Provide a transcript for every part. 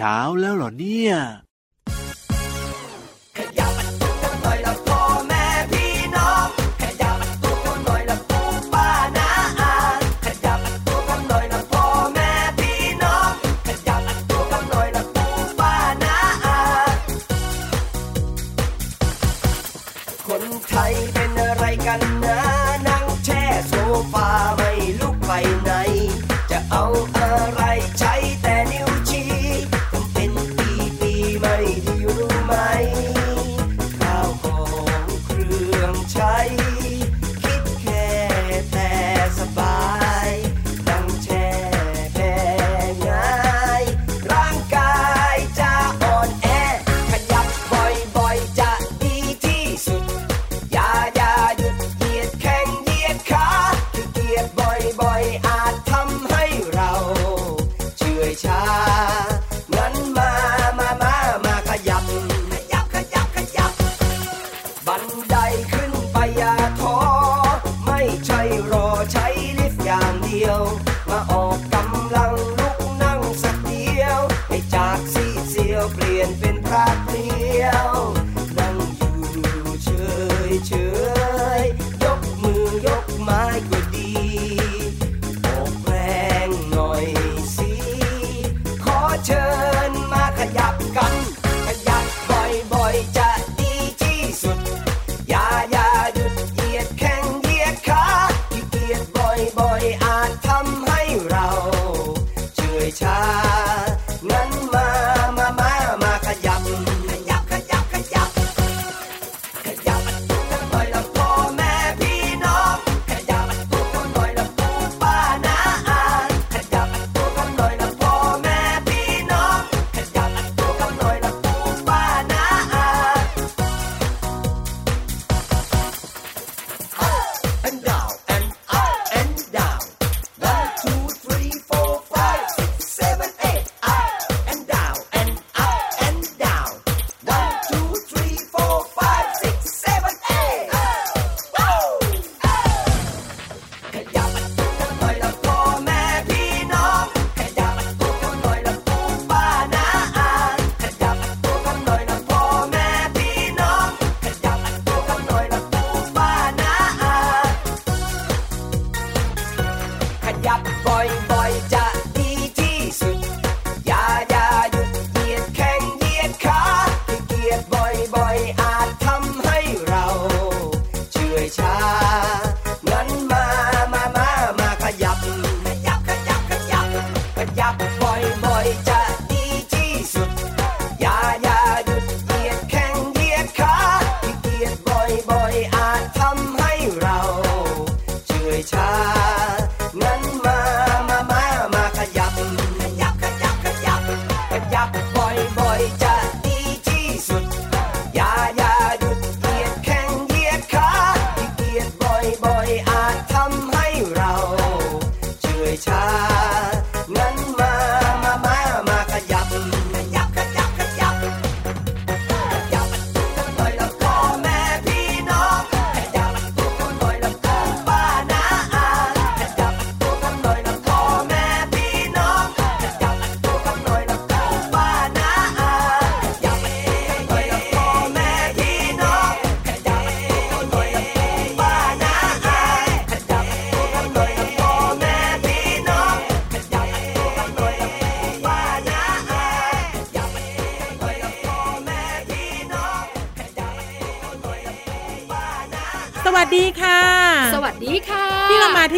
เช้าแล้วเหรอเนี่ย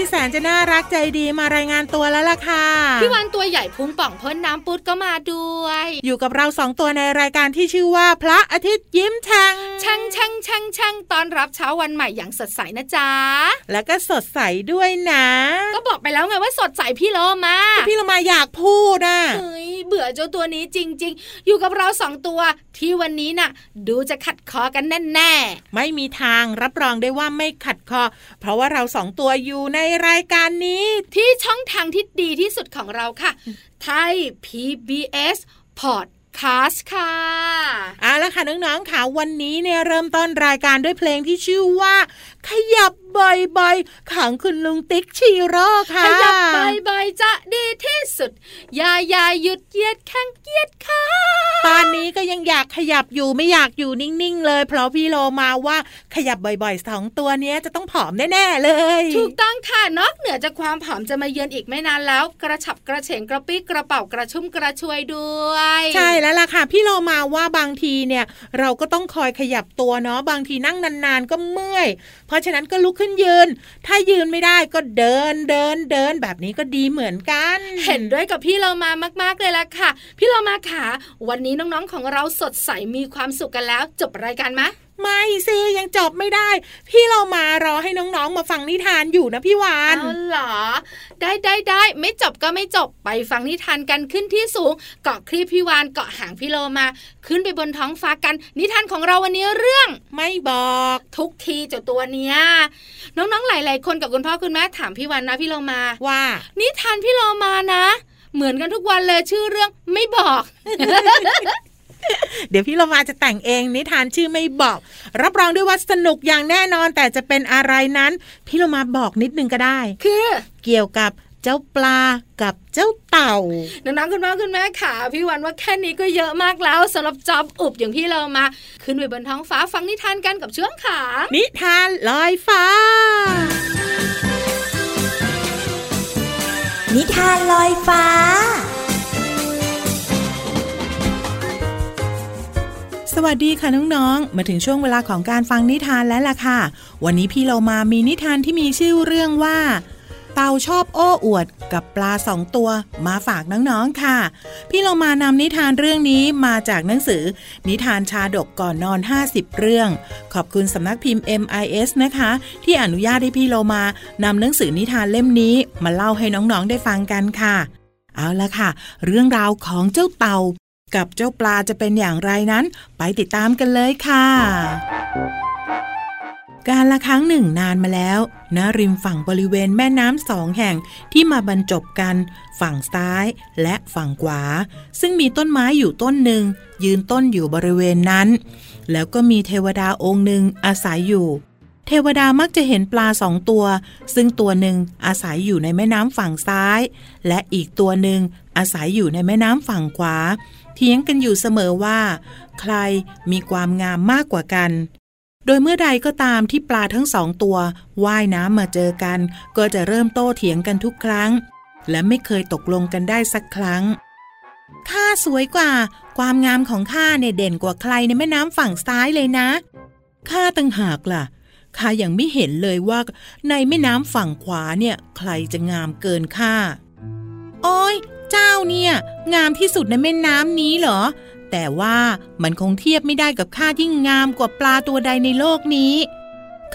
ี่แสนจะน่ารักใจดีมารายงานตัวแล้วล่ะค่ะ พี่วันตัวใหญ่พุงป่องพ่นน้ำปุดก็มาด้วย อยู่กับเราสองตัวในรายการที่ชื่อว่าพระอาทิตย์ยิ้มแฉ่งช่างช่างช่างช่างตอนรับเช้าวันใหม่อย่างสดใสนะจ๊ะ แล้วก็สดใสด้วยนะ ก็บอกไปแล้วไงว่าสดใสพี่โลมาพี่โลมาอยากพูดอะเฮ้ยเบื่อเจ้าตัวนี้จริง ๆ อยู่กับเราสองตัวที่วันนี้น่ะ ดูจะขัดคอกันแน่ๆไม่มีทางรับรองได้ว่าไม่ขัดคอ เพราะว่าเราสองตัวอยู่ในรายการนี้ ที่ช่องทางที่ดีที่สุดของเราค่ะ ไทย PBS Podcast คาสค่ะเอาละค่ะน้องๆค่ะวันนี้เนี่ยเริ่มต้นรายการด้วยเพลงที่ชื่อว่า ขยับ บ่อยๆขังคุณลุงติ๊กชีโร่ค่ะขยับบ่อยๆจะดีที่สุด อย่าอย่าหยุดเยียดแข้งเยียดขาตอนนี้ก็ยังอยากขยับอยู่ไม่อยากอยู่นิ่งๆเลย เพราะพี่โลมาว่าขยับบ่อยๆสองตัวเนี้ยจะต้องผอมแน่ๆเลย ถูกต้องค่ะนอกเหนือจากความผอมจะมาเยือนอีกไม่นานแล้ว กระฉับกระเฉงกระปี้กระเป๋ากระชุ่มกระชวยด้วย ใช่แล้วล่ะค่ะ พี่โลมาว่าบางทีเนี่ย เราก็ต้องคอยขยับตัวเนาะบางทีนั่งนานๆก็เมื่อย เพราะฉะนั้นก็ลุกขึ้นยืน ถ้ายืนไม่ได้ก็เดินเดินเดินแบบนี้ก็ดีเหมือนกัน เห็นด้วยกับพี่เรามามากๆเลยล่ะค่ะ พี่เรามาค่ะ วันนี้น้องๆของเราสดใสมีความสุขกันแล้ว จบรายการไหม ไม่สิยังจบไม่ได้ พี่เรามารอให้น้องๆ มาฟังนิทานอยู่นะพี่วานเอาเหรอ ได้ได้ได้ไม่จบก็ไม่จบไปฟังนิทานกันขึ้นที่สูง เกาะคลีพี่วานเกาะหางพี่โลมา ขึ้นไปบนท้องฟ้ากัน นิทานของเราวันนี้เรื่อง ไม่บอกทุกทีเจ้าตัวเนี้ยน้องๆหลาย ๆ คนกับคุณพ่อคุณแม่ถามพี่วานนะพี่โลมาว่า นิทานพี่โลมานะ เหมือนกันทุกวันเลยชื่อเรื่องไม่บอก เดี๋ยวพี่เรามาจะแต่งเองนิทานชื่อไม่บอก รับรองด้วยว่าสนุกอย่างแน่นอนแต่จะเป็นอะไรนั้น พี่เรามาบอกนิดนึงก็ได้ คือ เกี่ยวกับเจ้าปลากับเจ้าเต่า น้องๆคุณพ่อคุณแม่ขาพี่วันว่าแค่นี้ก็เยอะมากแล้วสำหรับจอบอุบอย่างพี่เรามา ขึ้นไปบนท้องฟ้าฟังนิทานกันกับช่วงขา นิทานลอยฟ้า นิทานลอยฟ้า สวัสดีค่ะน้องๆ มาถึงช่วงเวลาของการฟังนิทานแล้วล่ะค่ะ วันนี้พี่เรามามีนิทานที่มีชื่อเรื่องว่า เต่าชอบโอ้อวด กับปลาสองตัว มาฝากน้องๆค่ะ พี่เรามานำนิทานเรื่องนี้มาจากหนังสือ นิทานชาดกก่อนนอน 50 เรื่อง ขอบคุณสำนักพิมพ์ MIS นะคะ ที่อนุญาตให้พี่เรามานำหนังสือนิทานเล่มนี้ มาเล่าให้น้องๆได้ฟังกันค่ะ เอาละค่ะ เรื่องราวของเจ้าเต่า กับเจ้าปลาจะเป็นอย่างไรนั้น ไปติดตามกันเลยค่ะ การละครั้งหนึ่งนานมาแล้วณริมฝั่งบริเวณแม่น้ำสองแห่งที่มาบรรจบกัน ฝั่งซ้ายและฝั่งขวา ซึ่งมีต้นไม้อยู่ต้นหนึ่ง ยืนต้นอยู่บริเวณนั้น แล้วก็มีเทวดาองค์หนึ่งอาศัยอยู่เทวดามักจะเห็นปลาสองตัว ซึ่งตัวหนึ่งอาศัยอยู่ในแม่น้ำฝั่งซ้าย และอีกตัวหนึ่งอาศัยอยู่ในแม่น้ำฝั่งขวา เถียงกันอยู่เสมอว่า ใครมีความงามมากกว่ากัน โดยเมื่อใดก็ตามที่ปลาทั้งสองตัวว่ายน้ำมาเจอกัน ก็จะเริ่มโต้เถียงกันทุกครั้ง และไม่เคยตกลงกันได้สักครั้งข้าสวยกว่า ความงามของข้าเนี่ยเด่นกว่าใครในแม่น้ำฝั่งซ้ายเลยนะข้าตั้งหากล่ะข้ายังไม่เห็นเลยว่า ในแม่น้ำฝั่งขวาเนี่ย ใครจะงามเกินข้าโอ้ย เจ้าเนี่ย งามที่สุดในแม่น้ำนี้เหรอ แต่ว่ามันคงเทียบไม่ได้กับข้าที่งามกว่าปลาตัวใดในโลกนี้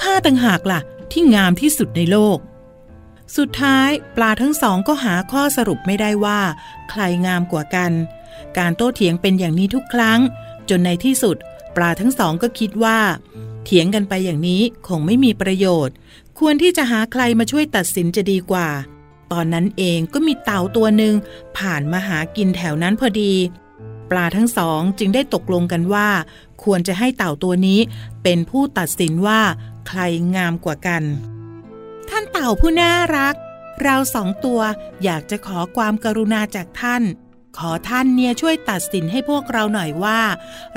ข้าต่างหากล่ะ ที่งามที่สุดในโลก สุดท้ายปลาทั้งสองก็หาข้อสรุปไม่ได้ว่า ใครงามกว่ากัน การโต้เถียงเป็นอย่างนี้ทุกครั้ง จนในที่สุด ปลาทั้งสองก็คิดว่า เถียงกันไปอย่างนี้คงไม่มีประโยชน์ ควรที่จะหาใครมาช่วยตัดสินจะดีกว่า ตอนนั้นเองก็มีเต่าตัวหนึ่งผ่านมาหากินแถวนั้นพอดี ปลาทั้งสองจึงได้ตกลงกันว่า ควรจะให้เต่าตัวนี้เป็นผู้ตัดสินว่า ใครงามกว่ากัน ท่านเต่าผู้น่ารัก เราสองตัวอยากจะขอความกรุณาจากท่าน ขอท่านเนี่ยช่วยตัดสินให้พวกเราหน่อยว่า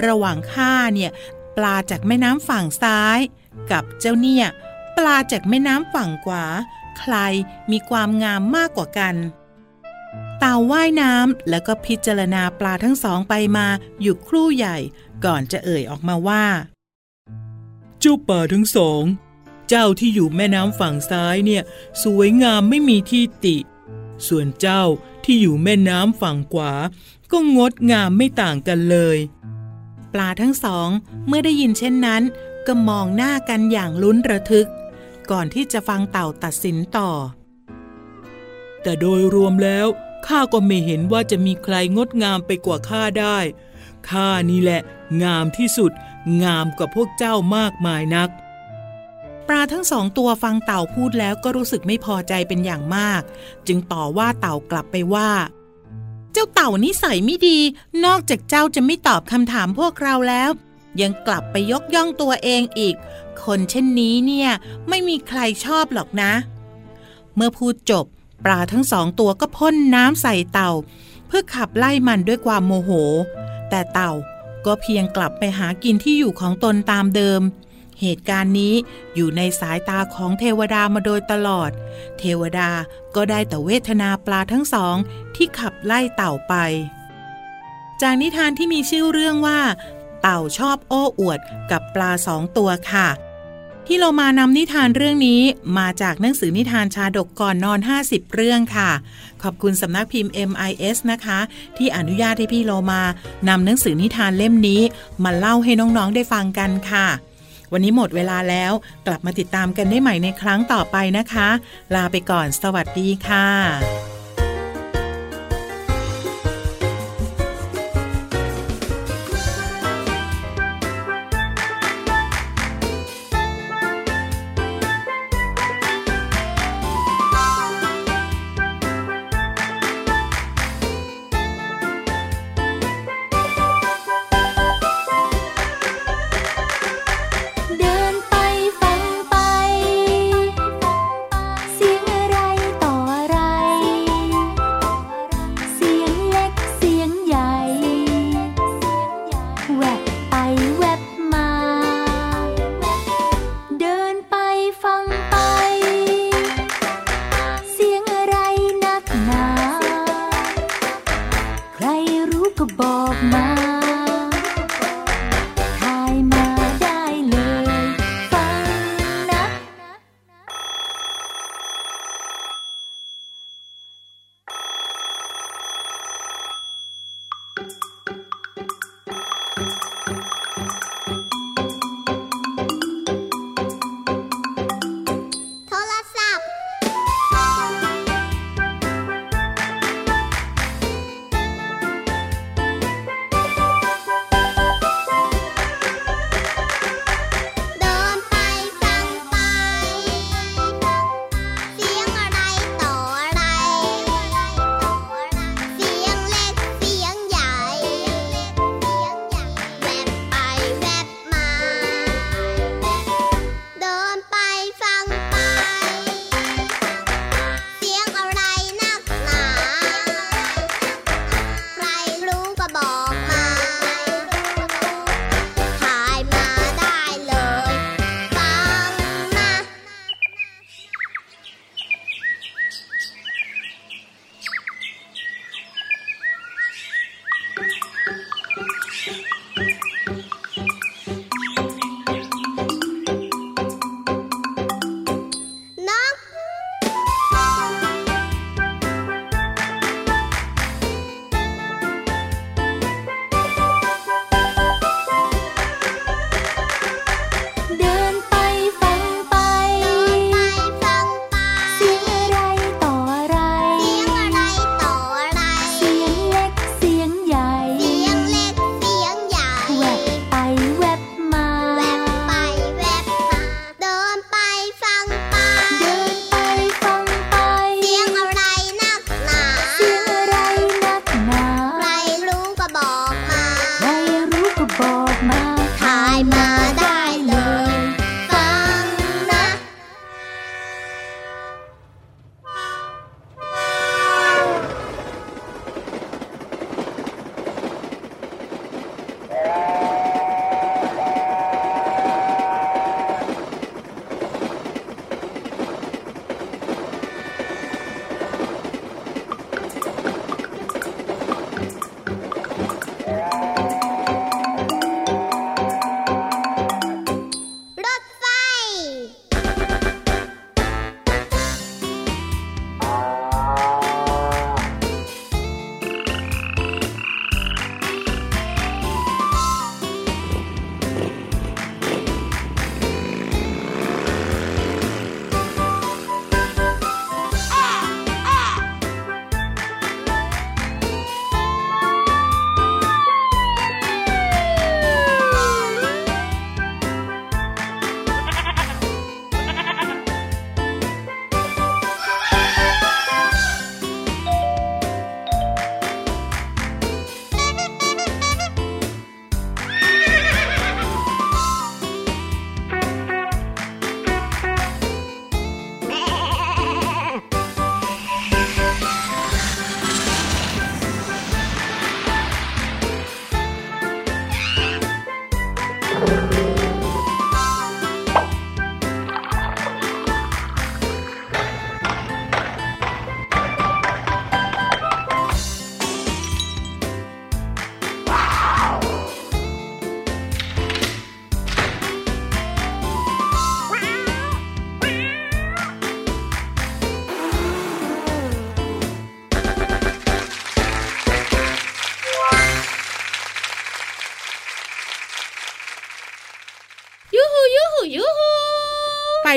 ระหว่างข้าเนี่ยปลาจากแม่น้ำฝั่งซ้าย กับเจ้าเนี่ย ปลาจากแม่น้ำฝั่งขวา ใครมีความงามมากกว่ากันเต่าว่ายน้ำแล้วก็พิจารณาปลาทั้งสองไปมาอยู่ครู่ใหญ่ ก่อนจะเอ่ยออกมาว่า เจ้าป่าทั้งสอง เจ้าที่อยู่แม่น้ำฝั่งซ้ายเนี่ย สวยงามไม่มีที่ติ ส่วนเจ้าที่อยู่แม่น้ำฝั่งขวา ก็งดงามไม่ต่างกันเลย ปลาทั้งสองเมื่อได้ยินเช่นนั้น ก็มองหน้ากันอย่างลุ้นระทึก ก่อนที่จะฟังเต่าตัดสินต่อ แต่โดยรวมแล้วข้าก็ไม่เห็นว่าจะมีใครงดงามไปกว่าข้าได้ข้านี่แหละ งามที่สุด งามกว่าพวกเจ้ามากมายนัก ปลาทั้งสองตัวฟังเต่าพูดแล้วก็รู้สึกไม่พอใจเป็นอย่างมาก จึงต่อว่าเต่ากลับไปว่า เจ้าเต่านิสัยไม่ดี นอกจากเจ้าจะไม่ตอบคำถามพวกเราแล้ว ยังกลับไปยกย่องตัวเองอีก คนเช่นนี้เนี่ยไม่มีใครชอบหรอกนะ เมื่อพูดจบ ปลาทั้งสองตัวก็พ่นน้ำใส่เต่า เพื่อขับไล่มันด้วยความโมโห แต่เต่าก็เพียงกลับไปหากินที่อยู่ของตนตามเดิม เหตุการณ์นี้อยู่ในสายตาของเทวดามาโดยตลอด เทวดาก็ได้แต่เวทนาปลาทั้งสองที่ขับไล่เต่าไปจากนิทานที่มีชื่อเรื่องว่า เต่าชอบโอ้อวดกับปลาสองตัวค่ะ ที่เรามานำนิทานเรื่องนี้มาจากหนังสือนิทานชาดกก่อนนอน 50 เรื่องค่ะ ขอบคุณสำนักพิมพ์ MIS นะคะ ที่อนุญาตให้พี่โลมานำหนังสือนิทานเล่มนี้มาเล่าให้น้องๆได้ฟังกันค่ะวันนี้หมดเวลาแล้วกลับมาติดตามกันได้ใหม่ในครั้งต่อไปนะคะ ลาไปก่อนสวัสดีค่ะ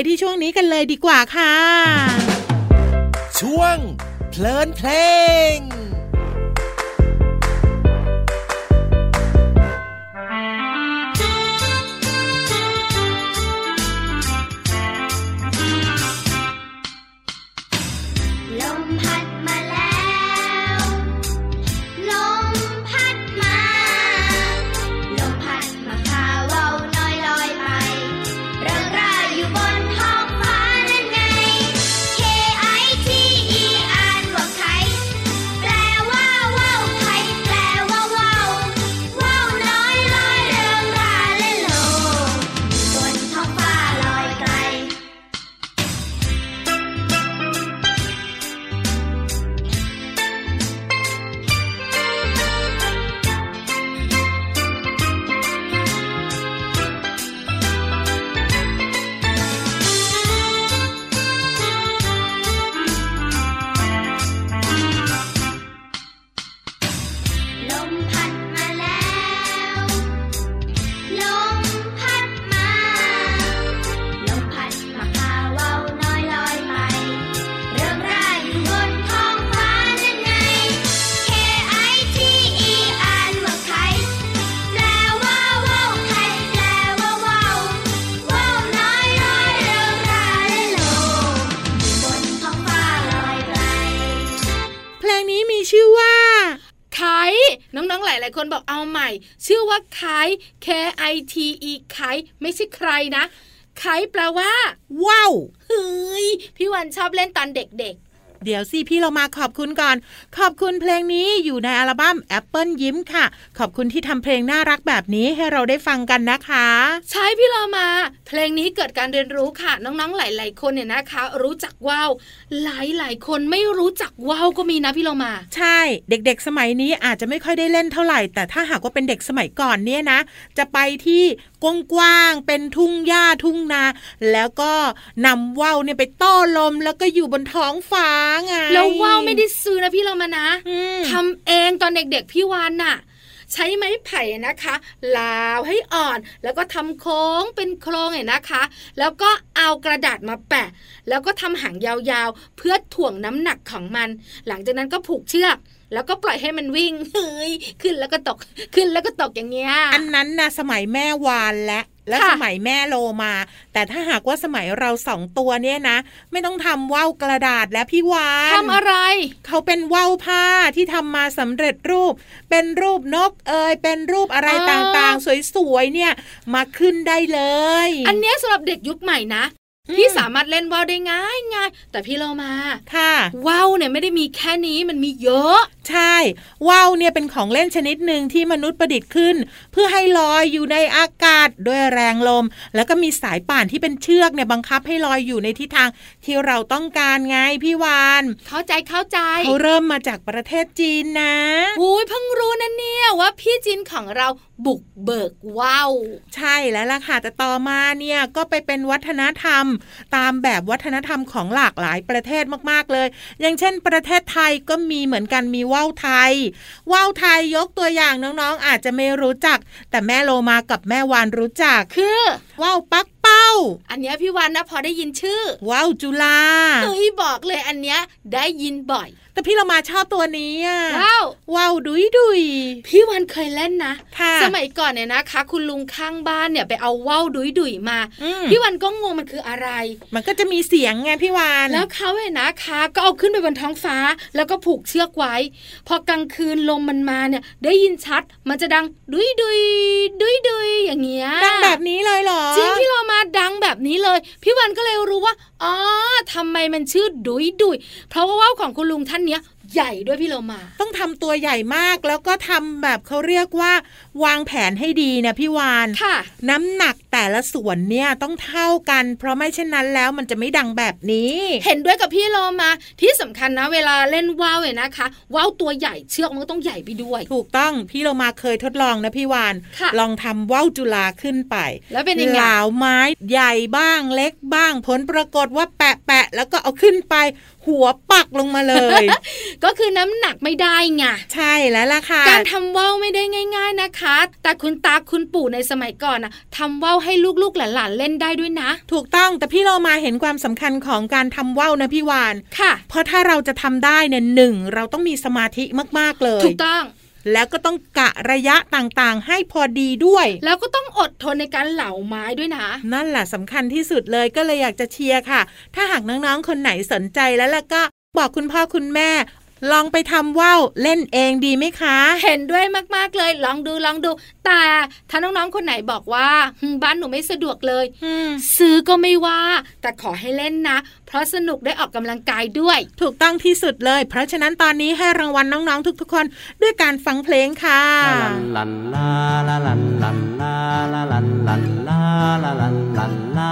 ที่ช่วงนี้กันเลยดีกว่าค่ะ ช่วงเพลินเพลง ลายๆคนบอกเอาใหม่ ชื่อว่าไค K I T E ไคไม่ใช่ใครนะไคแปลว่าว้าวเฮ้ยพี่วันชอบเล่นตอนเด็ก เดี๋ยวสิพี่เรามาขอบคุณก่อน ขอบคุณเพลงนี้อยู่ในอัลบั้มแอปเปิลยิ้มค่ะ ขอบคุณที่ทำเพลงน่ารักแบบนี้ให้เราได้ฟังกันนะคะ ใช่พี่เรามา เพลงนี้เกิดการเรียนรู้ค่ะ น้องๆหลาย ๆ คนเนี่ยนะคะ รู้จักว่าวหลายๆ คนไม่รู้จักว่าวก็มีนะพี่เรามา ใช่เด็ก ๆ สมัยนี้อาจจะไม่ค่อยได้เล่นเท่าไหร่ แต่ถ้าหากว่าเป็นเด็กสมัยก่อนเนี่ยนะ จะไปที่ กว้างๆเป็นทุ่งหญ้าทุ่งนา แล้วก็นำว่าวเนี่ยไปต้อลมแล้วก็อยู่บนท้องฟ้าไงแล้วว่าวไม่ได้ซื้อนะพี่เรามานะทำเองตอนเด็กๆพี่วานน่ะใช้ไม้ไผ่นะคะ ลาวให้อ่อน แล้วก็ทำโค้งเป็นโครงเนี่ยนะคะ แล้วก็เอากระดาษมาแปะ แล้วก็ทำหางยาวๆ เพื่อถ่วงน้ำหนักของมัน หลังจากนั้นก็ผูกเชือก แล้วก็ปล่อยให้มันวิ่งเฮ้ยขึ้นแล้วก็ตกขึ้นแล้วก็ตกอย่างเงี้ยอันนั้นนะสมัยแม่วานและและสมัยแม่โลมา แต่ถ้าหากว่าสมัยเราสองตัวเนี่ยนะ ไม่ต้องทำว่าวกระดาษและพี่วานทำอะไร เขาเป็นว่าวผ้าที่ทำมาสำเร็จรูป เป็นรูปนกเอยเป็นรูปอะไรต่างๆ สวยๆเนี่ยมาขึ้นได้เลย อันนี้สำหรับเด็กยุคใหม่นะพี่สามารถเล่นว่าวได้ง่ายง่ายแต่พี่เรามาค่ะว่าวเนี่ยไม่ได้มีแค่นี้มันมีเยอะ ใช่ว่าวเนี่ยเป็นของเล่นชนิดหนึ่งที่มนุษย์ประดิษฐ์ขึ้น เพื่อให้ลอยอยู่ในอากาศด้วยแรงลม แล้วก็มีสายป่านที่เป็นเชือกเนี่ยบังคับให้ลอยอยู่ในทิศทางที่เราต้องการไงพี่วาน เข้าใจเข้าใจเขาเริ่มมาจากประเทศจีนนะอุ้ยเพิ่งรู้นะเนี่ยว่าพี่จีนของเราบุกเบิกว้าวใช่แล้วล่ะค่ะแต่ต่อมาเนี่ยก็ไปเป็นวัฒนธรรม ตามแบบวัฒนธรรมของหลากหลายประเทศมากๆเลย อย่างเช่น ประเทศไทยก็มีเหมือนกันมีว่าวไทย ว่าวไทยยกตัวอย่างน้องๆ อาจจะไม่รู้จัก แต่แม่โลมากับแม่วานรู้จักคือว่าวปักเป้า อันนี้พี่วานนะพอได้ยินชื่อว้าวจุฬาเฮ้ยบอกเลยอันเนี้ยได้ยินบ่อย แต่พี่เรามาชอบตัวนี้อะว้าวว้าวดุยดุยพี่วันเคยเล่นนะะสมัยก่อนเนี่ยนะคะ คุณลุงข้างบ้านเนี่ยไปเอาว้าวดุยดุยมา พี่วันก็งงมันคืออะไร มันก็จะมีเสียงไงพี่วานแล้วเขาเนี่ยนะคะ ก็เอาขึ้นไปบนท้องฟ้า แล้วก็ผูกเชือกไว้ พอกลางคืนลมมันมาเนี่ย ได้ยินชัดมันจะดังดุยดุยดุยดุยอย่างเงี้ยดังแบบนี้เลยเหรอจริงพี่เรามาดังแบบนี้เลย พี่วันก็เลยรู้ว่าอ๋อทำไมมันชื่อดุยดุยเพราะว่าว่าวของคุณลุงท่านเนี้ยใหญ่ด้วยพี่เรามา ต้องทำตัวใหญ่มากแล้วก็ทำแบบเขาเรียกว่าวางแผนให้ดีนะพี่วานค่ะ น้ำหนักแต่ละส่วนเนี่ยต้องเท่ากัน เพราะไม่เช่นนั้นแล้วมันจะไม่ดังแบบนี้ เห็นด้วยกับพี่เรามา ที่สำคัญนะ เวลาเล่นว่าวเนี่ยนะคะว่าวตัวใหญ่เชือกมันก็ต้องใหญ่ไปด้วย ถูกต้องพี่เรามาเคยทดลองนะพี่วานลองทำว่าวจุฬาขึ้นไป แล้วเป็นยังไงเหลาไม้ใหญ่บ้างเล็กบ้าง ผลปรากฏว่าแปะแปะแล้วก็เอาขึ้นไป หัวปักลงมาเลย ก็คือน้ำหนักไม่ได้ไงใช่แล้วล่ะค่ะ การทำว่าวไม่ได้ง่าย ๆนะคะ แต่คุณตาคุณปู่ในสมัยก่อนนะทำว่าวให้ลูกๆหลานๆเล่นได้ด้วยนะ ถูกต้องแต่พี่เรามาเห็นความสำคัญของการทำว่าวนะพี่วานค่ะ เพราะถ้าเราจะทำได้เนี่ยหนึ่งเราต้องมีสมาธิมากๆเลย ถูกต้อง แล้วก็ต้องกะระยะต่างๆ ให้พอดีด้วย แล้วก็ต้องอดทนในการเหลาไม้ด้วยนะ นั่นแหละสำคัญที่สุดเลยก็เลยอยากจะเชียร์ค่ะ ถ้าหากน้องๆคนไหนสนใจแล้วล่ะก็บอกคุณพ่อคุณแม่ ลองไปทำว่าวเล่นเองดีไหมคะ เห็นด้วยมากๆเลยลองดูลองดู แต่ถ้าน้องๆคนไหนบอกว่าหึบ้านหนูไม่สะดวกเลยอืมซื้อก็ไม่ว่า แต่ขอให้เล่นนะ เพราะสนุกได้ออกกำลังกายด้วย ถูกต้องที่สุดเลย เพราะฉะนั้นตอนนี้ให้รางวัลน้องๆทุกๆคนด้วยการฟังเพลงค่ะลันลันลาลาลันลันลาลาลันลันลาลาลันลันลา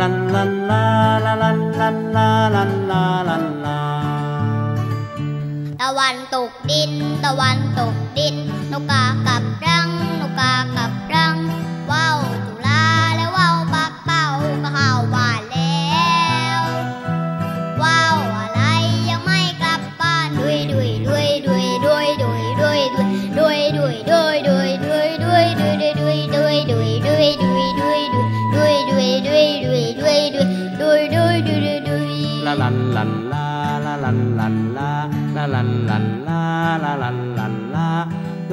ลันลันลาลาลันลันลาลันลาลันลา ตะวันตกดิน ตะวันตกดินนกกากับรังนกกากับ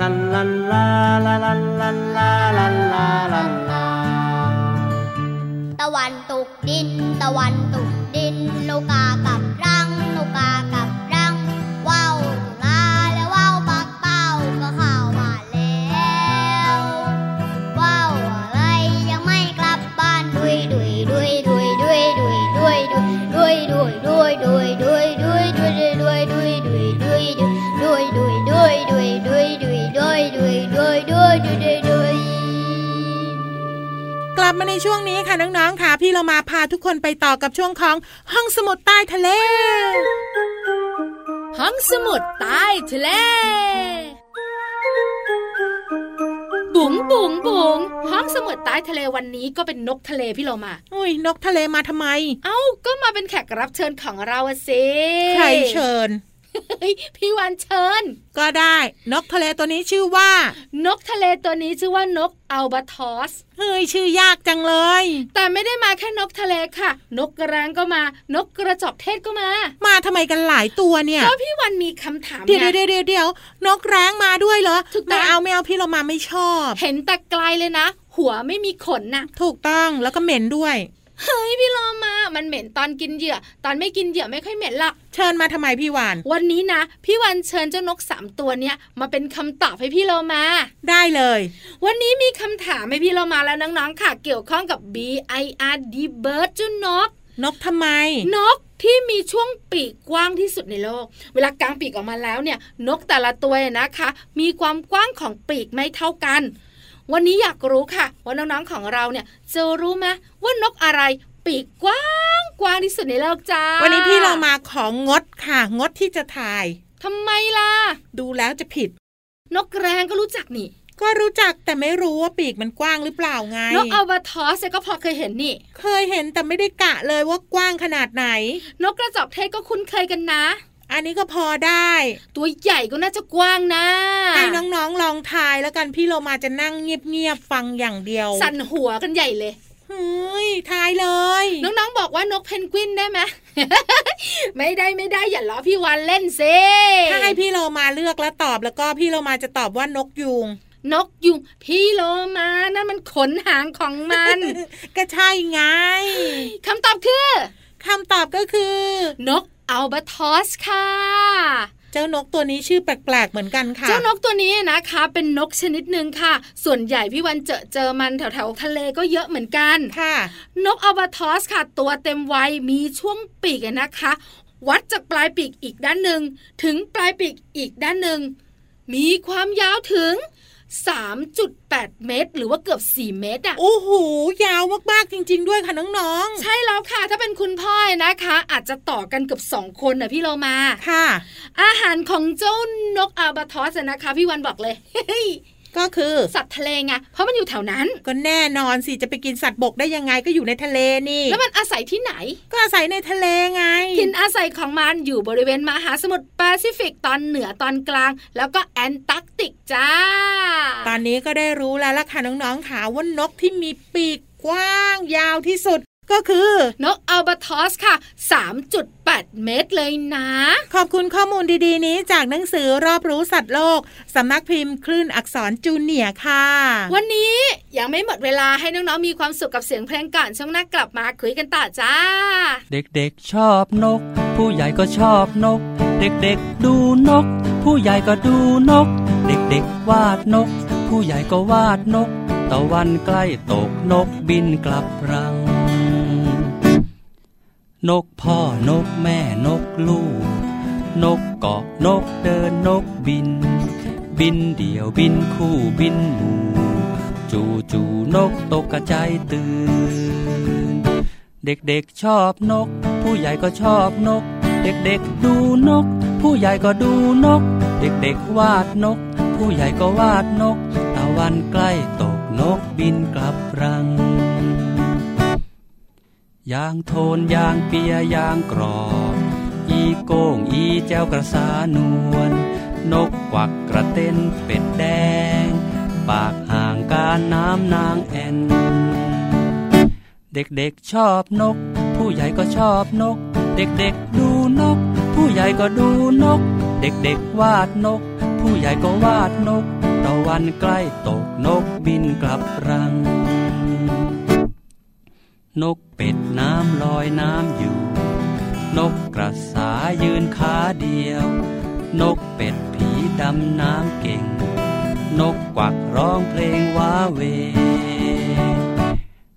ลันลันลาลาลันลันลาลันลาลันลาตะวันตกดินตะวัน ในช่วงนี้ค่ะน้องๆค่ะ พี่เรามาพาทุกคนไปต่อกับช่วงของห้องสมุดใต้ทะเล ห้องสมุดใต้ทะเล บุ๋งบุ๋งบุ๋งห้องสมุดใต้ทะเลวันนี้ก็เป็นนกทะเลพี่เรามา อุ้ยนกทะเลมาทำไม เอ้าก็มาเป็นแขกรับเชิญของเราอะสิ ใครเชิญเฮ้ย พี่วันเชิญ ก็ได้ นกทะเลตัวนี้ชื่อว่า นกทะเลตัวนี้ชื่อว่านกอัลบาทอสเฮ้ยชื่อยากจังเลย แต่ไม่ได้มาแค่นกทะเลค่ะ นกกระแรงก็มา นกกระจอกเทศก็มา มาทำไมกันหลายตัวเนี่ยเพราะพี่วันมีคำถามเดี๋ยวไงเดี๋ยวเดี๋ยวเดี๋ยวนกแร้งมาด้วยเหรอถูกต้องไม่เอาไม่เอาพี่เรามาไม่ชอบ เห็นแต่ไกลเลยนะ หัวไม่มีขนน่ะถูกต้องแล้วก็เหม็นด้วย เฮ้ยพี่โลมามันเหม็นตอนกินเหยื่อ ตอนไม่กินเหยื่อไม่ค่อยเหม็นหรอกเชิญมาทำไมพี่วาน วันนี้นะ พี่วันเชิญเจ้านกสามตัวเนี้ยมาเป็นคำตอบให้พี่โลมา ได้เลย วันนี้มีคำถามให้พี่โลมาและน้องๆค่ะ เกี่ยวข้องกับ B I R D bird เจ้านก นกทำไม นกที่มีช่วงปีกกว้างที่สุดในโลก เวลากางปีกออกมาแล้วเนี่ย นกแต่ละตัวเนี่ยนะคะ มีความกว้างของปีกไม่เท่ากัน วันนี้อยากรู้ค่ะ ว่าน้องๆของเราเนี่ยจะรู้ไหมว่านกอะไรปีกกว้างกว้างที่สุดในโลกจ้า วันนี้พี่เรามาของงดค่ะ งดที่จะถ่ายทำไมล่ะ ดูแล้วจะผิด นกแรงก็รู้จักนี่ ก็รู้จักแต่ไม่รู้ว่าปีกมันกว้างหรือเปล่าไง นกอัลบาทอสเนี่ยก็พอเคยเห็นนี่ เคยเห็นแต่ไม่ได้กะเลยว่ากว้างขนาดไหน นกกระจอกเทศก็คุ้นเคยกันนะ อันนี้ก็พอได้ ตัวใหญ่ก็น่าจะกว้างนะให้น้องๆลองทายแล้วกันพี่เรามาจะนั่งเงียบๆฟังอย่างเดียว สั่นหัวกันใหญ่เลยเฮ้ยทายเลย น้องๆบอกว่านกเพนกวินได้ไหมไม่ได้ไม่ได้อย่าล้อพี่วันเล่นซิถ้าให้พี่เรามาเลือกแล้วตอบแล้วก็พี่เรามาจะตอบว่านกยูงนกยุงพี่โลมานั่นมันขนหางของมัน ก็ใช่ไงคำตอบคือคำตอบก็คือ นก อัลบาทอสค่ะเจ้านกตัวนี้ชื่อแปลกๆ เหมือนกันค่ะ เจ้านกตัวนี้นะคะ เป็นนกชนิดหนึ่งค่ะ ส่วนใหญ่พี่วันเจอเจอมันแถวๆทะเลก็เยอะเหมือนกันค่ะ นกอัลบาทอสค่ะ ตัวเต็มวัยมีช่วงปีกอะนะคะ วัดจากปลายปีกอีกด้านหนึ่งถึงปลายปีกอีกด้านหนึ่งมีความยาวถึง 3.8 เมตร หรือว่าเกือบ 4 เมตรอะโอ้โหยาวมากๆจริง ๆ ด้วยค่ะน้องใช่แล้วค่ะ ถ้าเป็นคุณพ่อนะคะ อาจจะต่อกันเกือบสองคนนะพี่เรามาๆค่ะ อาหารของเจ้านกอัลบาทอสอะนะคะ พี่วันบอกเลยเฮ้ย ก็คือสัตว์ทะเลไงเพราะมันอยู่แถวนั้น ก็แน่นอนสิจะไปกินสัตว์บกได้ยังไงก็อยู่ในทะเลนี่ แล้วมันอาศัยที่ไหน ก็อาศัยในทะเลไงถิ่นอาศัยของมันอยู่บริเวณมหาสมุทรแปซิฟิกตอนเหนือตอนกลาง แล้วก็แอนตาร์กติกจ้า ตอนนี้ก็ได้รู้แล้วล่ะค่ะน้องๆค่ะว่านกที่มีปีกกว้างยาวที่สุด ก็คือนกอัลบาทรอสค่ะ 3.8 เมตรเลยนะ ขอบคุณข้อมูลดีๆ นี้จากหนังสือรอบรู้สัตว์โลกสำนักพิมพ์คลื่นอักษรจูเนียร์ค่ะ วันนี้ยังไม่หมดเวลาให้น้องๆมีความสุขกับเสียงเพลงก่อนช่วงหน้ากลับมาคุยกันต่อจ้า เด็กๆชอบนก ผู้ใหญ่ก็ชอบนก เด็กๆดูนก ผู้ใหญ่ก็ดูนก เด็กๆวาดนก ผู้ใหญ่ก็วาดนกตะวันใกล้ตกนกบินกลับรัง นกพ่อนกแม่นกลูก นกเกาะนกเดินนกบิน บินเดี่ยวบินคู่บินหมู่ จูจูนกตกกระจายตื่น เด็กๆชอบนก ผู้ใหญ่ก็ชอบนก เด็กๆดูนก ผู้ใหญ่ก็ดูนก เด็กๆวาดนก ผู้ใหญ่ก็วาดนก ตะวันใกล้ตกนกบินกลับรัง ยางโทนยางเปียยางกรอบ อีโก้งอีแจ้วกระสานวล นกกวักกระเต้นเป็ดแดง ปากห่างการน้ำนางแอน เด็กๆชอบนก ผู้ใหญ่ก็ชอบนก เด็กๆดูนก ผู้ใหญ่ก็ดูนก เด็กๆวาดนก ผู้ใหญ่ก็วาดนกตะวันใกล้ตกนกบินกลับรัง นกเป็ดน้ำลอยน้ำอยู่ นกกระสายืนขาเดียว นกเป็ดผีดำน้ำเก่ง นกกวักร้องเพลงว้าเว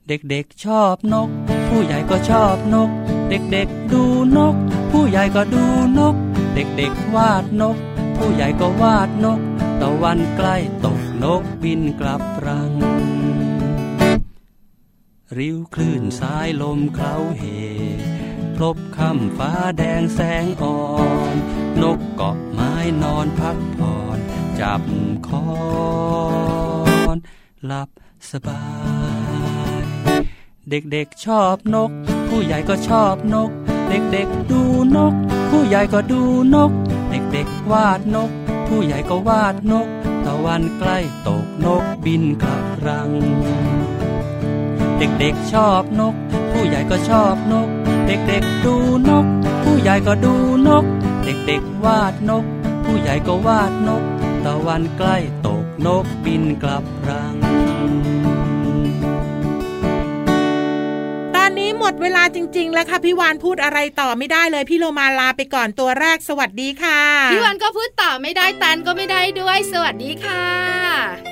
เด็กๆชอบนก ผู้ใหญ่ก็ชอบนก เด็กๆดูนก ผู้ใหญ่ก็ดูนก เด็กๆวาดนก ผู้ใหญ่ก็วาดนก ตะวันใกล้ตกนกบินกลับรัง ริ้วคลื่นสายลมเคล้าเหพลบค่ำฟ้าแดงแสงอ่อน นกเกาะไม้นอนพักผ่อน จับคอนหลับสบาย เด็กๆชอบนก ผู้ใหญ่ก็ชอบนก เด็กๆดูนก ผู้ใหญ่ก็ดูนก เด็กๆวาดนก ผู้ใหญ่ก็วาดนก ตะวันใกล้ตกนกบินกลับรัง เด็กๆชอบนก ผู้ใหญ่ก็ชอบนก เด็กๆดูนก ผู้ใหญ่ก็ดูนก เด็กๆวาดนก ผู้ใหญ่ก็วาดนก ตะวันใกล้ตกนกบินกลับรัง ตอนนี้หมดเวลาจริง ๆ แล้วค่ะพี่วานพูดอะไรต่อไม่ได้เลยพี่โลมาลาไปก่อนตัวแรกสวัสดีค่ะ พี่วันก็พูดต่อไม่ได้แตนก็ไม่ได้ด้วย สวัสดีค่ะ